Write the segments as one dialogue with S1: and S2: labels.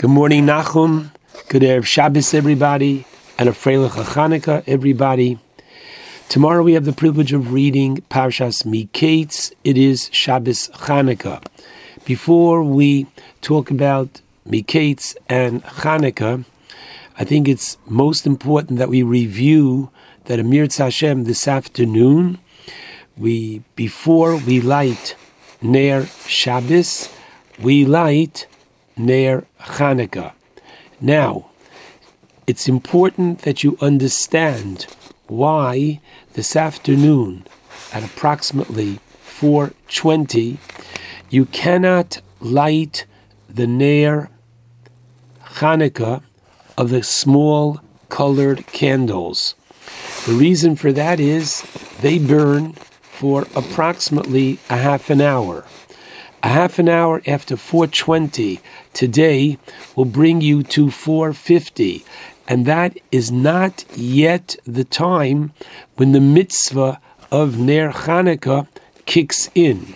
S1: Good morning, Nachum. Good Erev Shabbos, everybody, and a Freilich Chanukah, everybody. Tomorrow we have the privilege of reading Parshas Miketz. It is Shabbos Chanukah. Before we talk about Miketz and Chanukah, I think it's most important that we review that Amir Hashem this afternoon, we before we light Ner Shabbos, we light Ner Chanukah. Now, it's important that you understand why this afternoon at approximately 4:20 you cannot light the Ner Chanukah of the small colored candles. The reason for that is they burn for approximately a half an hour. A half an hour after 420 today will bring you to 450, and that is not yet the time when the mitzvah of Ner Chanukah kicks in.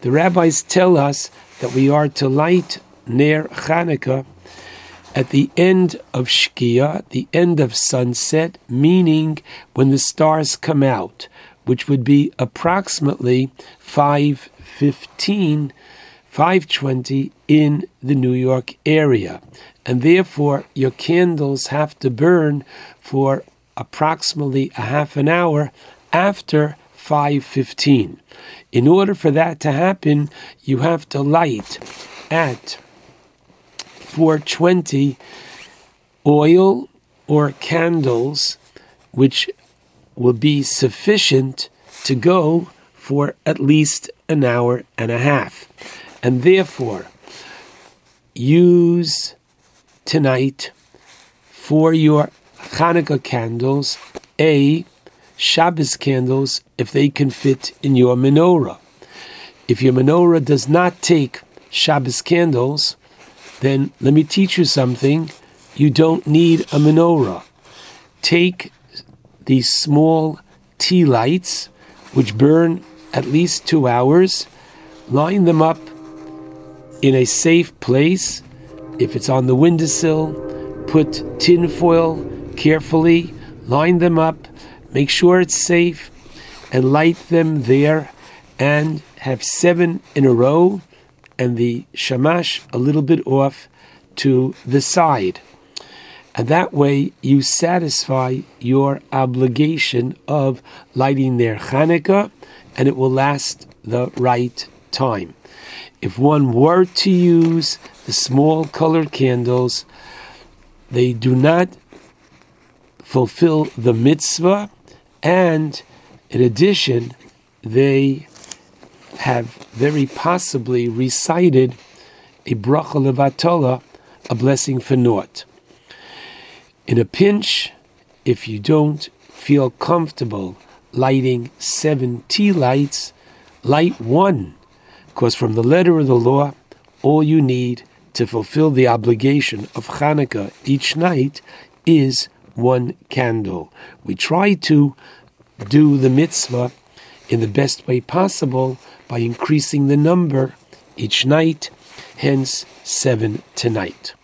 S1: The rabbis tell us that we are to light Ner Chanukah at the end of Shkia, the end of sunset, meaning when the stars come out, which would be approximately 515, 520 in the New York area. And therefore, your candles have to burn for approximately a half an hour after 515. In order for that to happen, you have to light at 420 oil or candles, which will be sufficient to go for at least an hour and a half. And therefore, use tonight for your Hanukkah candles a Shabbos candles if they can fit in your menorah. If your menorah does not take Shabbos candles, then let me teach you something. You don't need a menorah. Take these small tea lights, which burn at least two hours, line them up in a safe place. If it's on the windowsill, put tin foil carefully, line them up, make sure it's safe, and light them there, and have seven in a row and the shamash a little bit off to the side. And that way you satisfy your obligation of lighting their Hanukkah and it will last the right time. If one were to use the small colored candles, they do not fulfill the mitzvah, and in addition, they have very possibly recited a bracha levatola, a blessing for naught. In a pinch, if you don't feel comfortable lighting seven tea lights, light one, because from the letter of the law, all you need to fulfill the obligation of Hanukkah each night is one candle. We try to do the mitzvah in the best way possible by increasing the number each night, hence seven tonight.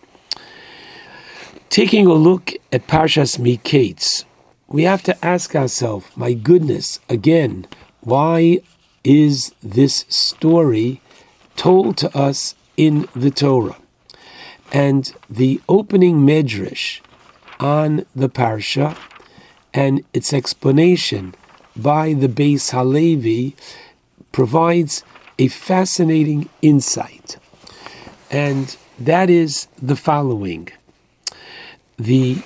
S1: Taking a look at Parshas Miketz, we have to ask ourselves, my goodness, again, why is this story told to us in the Torah? And the opening medrash on the parsha and its explanation by the Beis Halevi provides a fascinating insight, and that is the following. The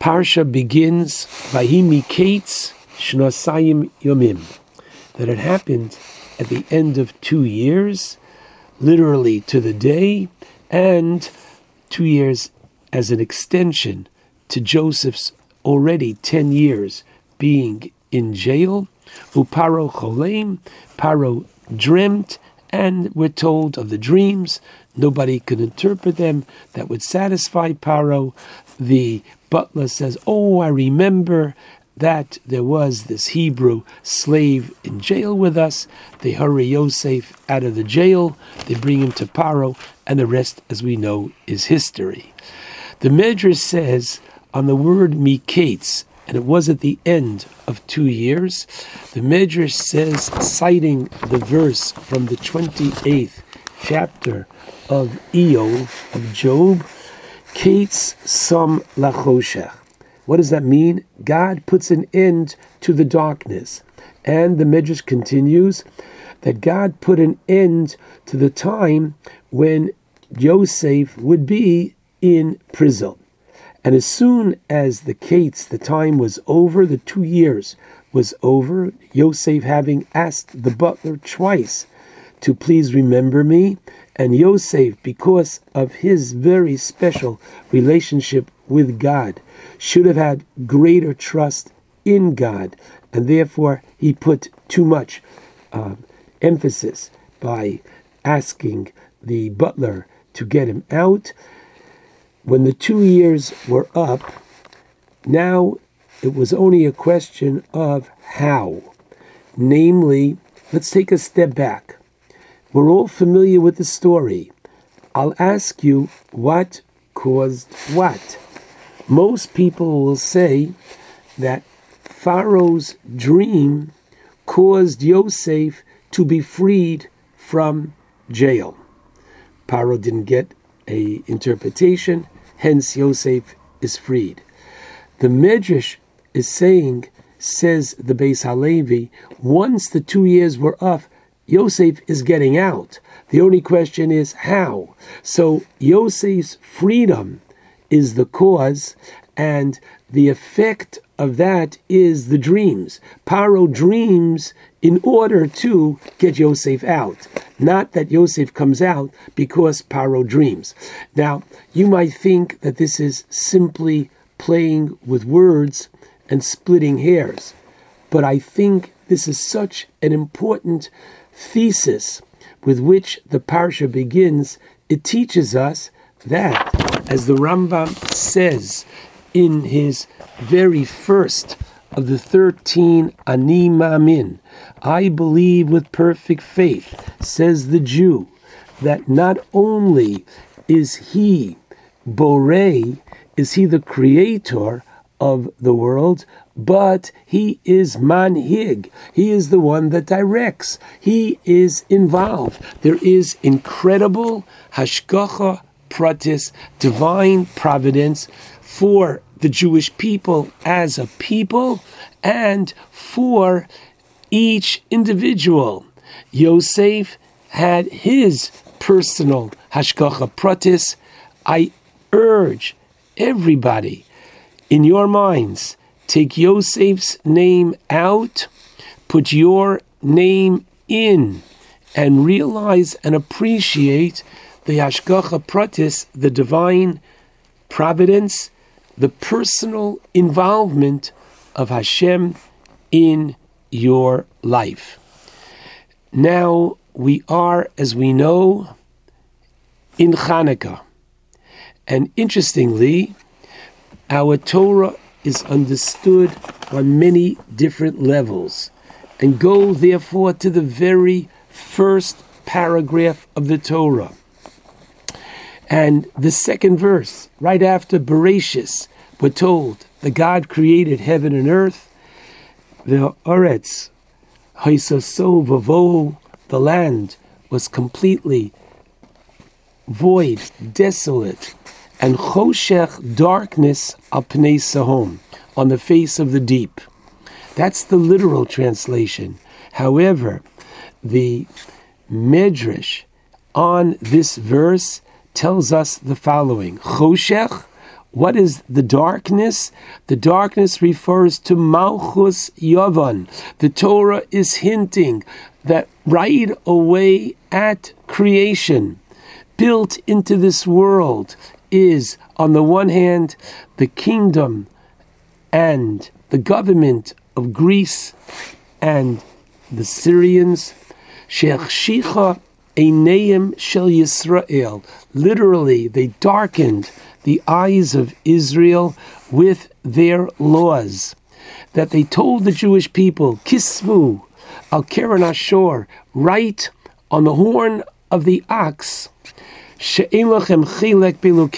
S1: parsha begins Vayehi Miketz Shnosayim Yomim, that it happened at the end of two years, literally to the day, and two years as an extension to Joseph's already 10 years being in jail. Uparo cholem, Paro dreamt, and we're told of the dreams. Nobody could interpret them that would satisfy Paro. The butler says, Oh, I remember that there was this Hebrew slave in jail with us. They hurry Yosef out of the jail, they bring him to Paro, and the rest, as we know, is history. The Medrash says on the word Miketz, and it was at the end of two years, the Medrash says, citing the verse from the 28th chapter of Iyov, of Job, Kates Sam Lachoshech. What does that mean? God puts an end to the darkness. And the Medrash continues that God put an end to the time when Yosef would be in prison. And as soon as the Kates, the time was over, the two years was over, Yosef having asked the butler twice to please remember me, and Yosef, because of his very special relationship with God, should have had greater trust in God, and therefore he put too much uh, emphasis by asking the butler to get him out. When the two years were up, now it was only a question of how. Namely, let's take a step back. We're all familiar with the story. I'll ask you what caused what. Most people will say that Pharaoh's dream caused Yosef to be freed from jail. Pharaoh didn't get a interpretation, hence Yosef is freed. The Medrash is saying, says the Beis Halevi, once the two years were up, Yosef is getting out. The only question is how. So Yosef's freedom is the cause, and the effect of that is the dreams. Paro dreams in order to get Yosef out, not that Yosef comes out because Paro dreams. Now, you might think that this is simply playing with words and splitting hairs, but I think this is such an important thesis with which the parsha begins. It teaches us that as the Rambam says in his very first of the 13 Ani Mamin, I believe with perfect faith, says the Jew, that not only is he Borei, is he the creator of the world, but he is manhig. He is the one that directs. He is involved. There is incredible hashgacha pratis, divine providence for the Jewish people as a people and for each individual. Yosef had his personal hashgacha pratis. I urge everybody in your minds, take Yosef's name out, put your name in, and realize and appreciate the Hashgacha Pratis, the divine providence, the personal involvement of Hashem in your life. Now we are, as we know, in Hanukkah. And interestingly, our Torah is understood on many different levels. And go, therefore, to the very first paragraph of the Torah. And the second verse, right after Bereshis, we're told that God created heaven and earth. The Oretz, Haisaso Vavo, the land was completely void, desolate, and Choshech, darkness, apnei sahom, on the face of the deep. That's the literal translation. However, the Medrash on this verse tells us the following Choshech, what is the darkness? The darkness refers to Malchus Yavan. The Torah is hinting that right away at creation, built into this world, is on the one hand the kingdom and the government of Greece and the Syrians. Sheikh Shicha Eineim Shel Yisrael. Literally, they darkened the eyes of Israel with their laws. that they told the Jewish people, Kisvu, al Keren Ashor, write on the horn of the ox,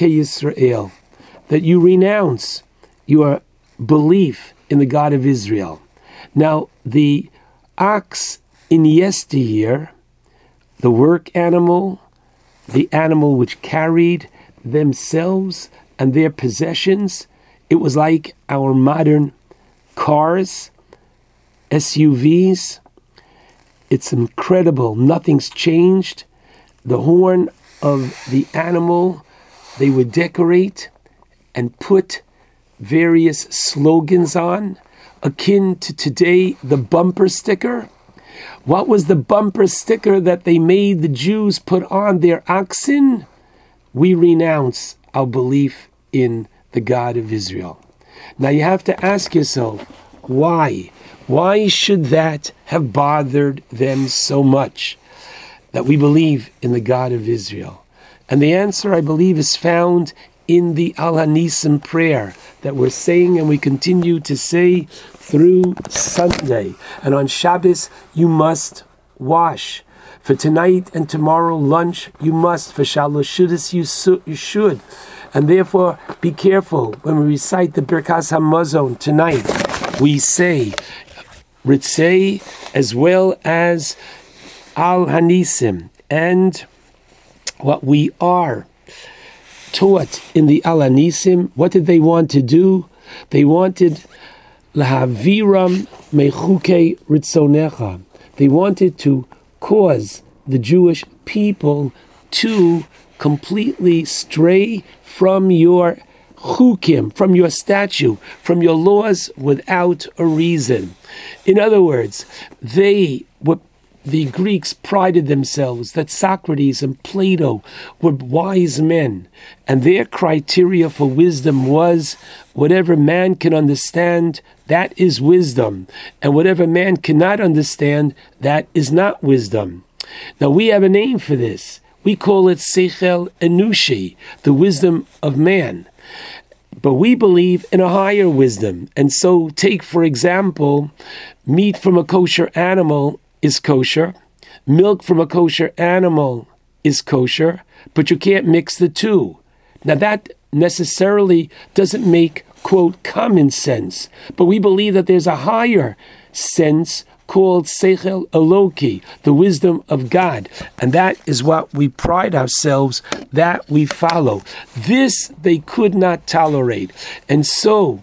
S1: Yisrael, that you renounce your belief in the God of Israel. Now, the ox in yesteryear, the work animal, the animal which carried themselves and their possessions, it was like our modern cars, SUVs. It's incredible. Nothing's changed. The horn of the animal, they would decorate and put various slogans on, akin to today the bumper sticker. What was the bumper sticker that they made the Jews put on their oxen? We renounce our belief in the God of Israel. Now you have to ask yourself, why? Why should that have bothered them so much that we believe in the God of Israel? And the answer, I believe, is found in the Al Hanisim prayer that we're saying and we continue to say through Sunday. And on Shabbos, you must wash. For tonight and tomorrow lunch, you must. For Shaloshudis, you, you should. And therefore, be careful when we recite the Birkas Hamazon tonight. We say Ritzei as well as Al Hanisim. And what we are taught in the Al Hanisim, what did they want to do? They wanted Lahaviram Mechuke Ritzonecha. They wanted to cause the Jewish people to completely stray from your chukim, from your statue, from your laws without a reason. In other words, they the Greeks prided themselves that Socrates and Plato were wise men, and their criteria for wisdom was whatever man can understand, that is wisdom, and whatever man cannot understand, that is not wisdom. Now we have a name for this. We call it Sechel Enushi, the wisdom of man. But we believe in a higher wisdom. And so, take for example, meat from a kosher animal is kosher, milk from a kosher animal is kosher, but you can't mix the two. Now, that necessarily doesn't make, quote, common sense, but we believe that there's a higher sense called Seichel Eloki, the wisdom of God. And that is what we pride ourselves that we follow. This they could not tolerate. And so,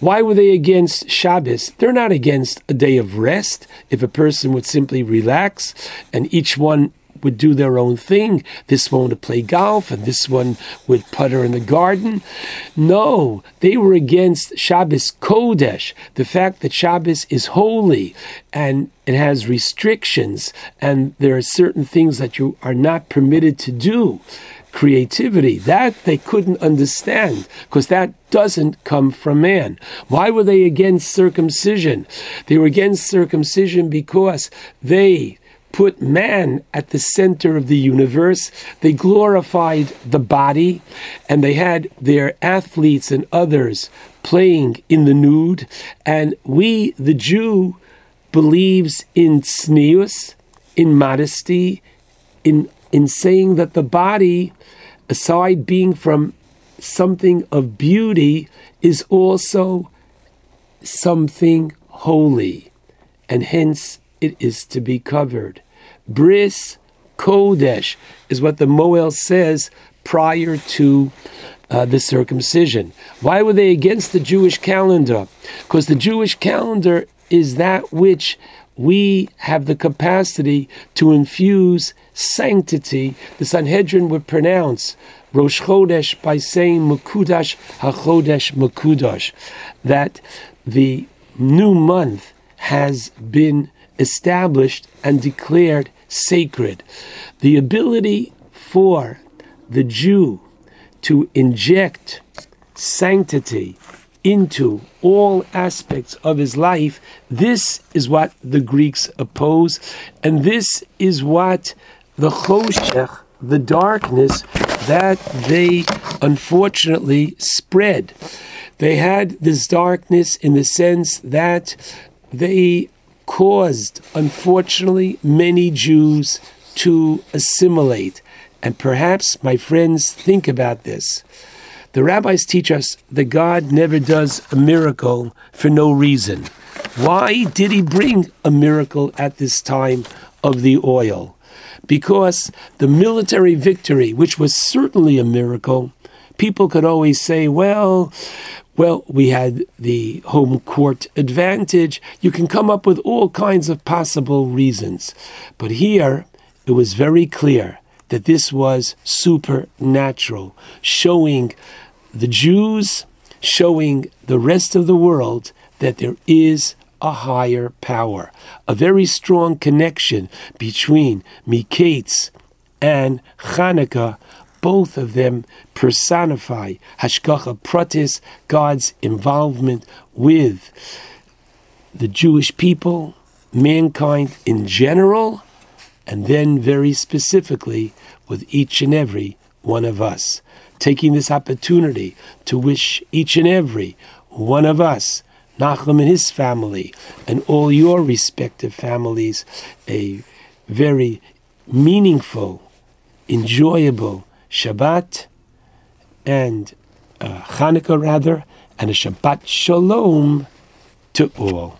S1: why were they against Shabbos? They're not against a day of rest. If a person would simply relax and each one would do their own thing. This one would play golf, and this one would putter in the garden. No, they were against Shabbos Kodesh, the fact that Shabbos is holy and it has restrictions, and there are certain things that you are not permitted to do creativity. That they couldn't understand because that doesn't come from man. Why were they against circumcision? They were against circumcision because they put man at the center of the universe. They glorified the body, and they had their athletes and others playing in the nude. And we, the Jew, believes in tznius, in modesty, in in saying that the body, aside being from something of beauty, is also something holy, and hence it is to be covered. Bris Kodesh is what the Moel says prior to uh, the circumcision. Why were they against the Jewish calendar? Because the Jewish calendar is that which we have the capacity to infuse sanctity. The Sanhedrin would pronounce Rosh Chodesh by saying Mukudash HaChodesh Mukudash, that the new month has been established and declared sacred. The ability for the Jew to inject sanctity into all aspects of his life, this is what the Greeks oppose, and this is what the Choshech, the darkness, that they unfortunately spread. They had this darkness in the sense that they caused, unfortunately, many Jews to assimilate. And perhaps, my friends, think about this. The rabbis teach us that God never does a miracle for no reason. Why did he bring a miracle at this time of the oil? Because the military victory, which was certainly a miracle, people could always say, well, well, we had the home court advantage. You can come up with all kinds of possible reasons. But here, it was very clear that this was supernatural, showing the Jews, showing the rest of the world that there is a higher power, a very strong connection between Miketz and Hanukkah. Both of them personify Hashgacha Pratis, God's involvement with the Jewish people, mankind in general, and then very specifically with each and every one of us. Taking this opportunity to wish each and every one of us, Nachum and his family, and all your respective families, a very meaningful, enjoyable Shabbat and uh, Hanukkah rather, and a Shabbat Shalom to all.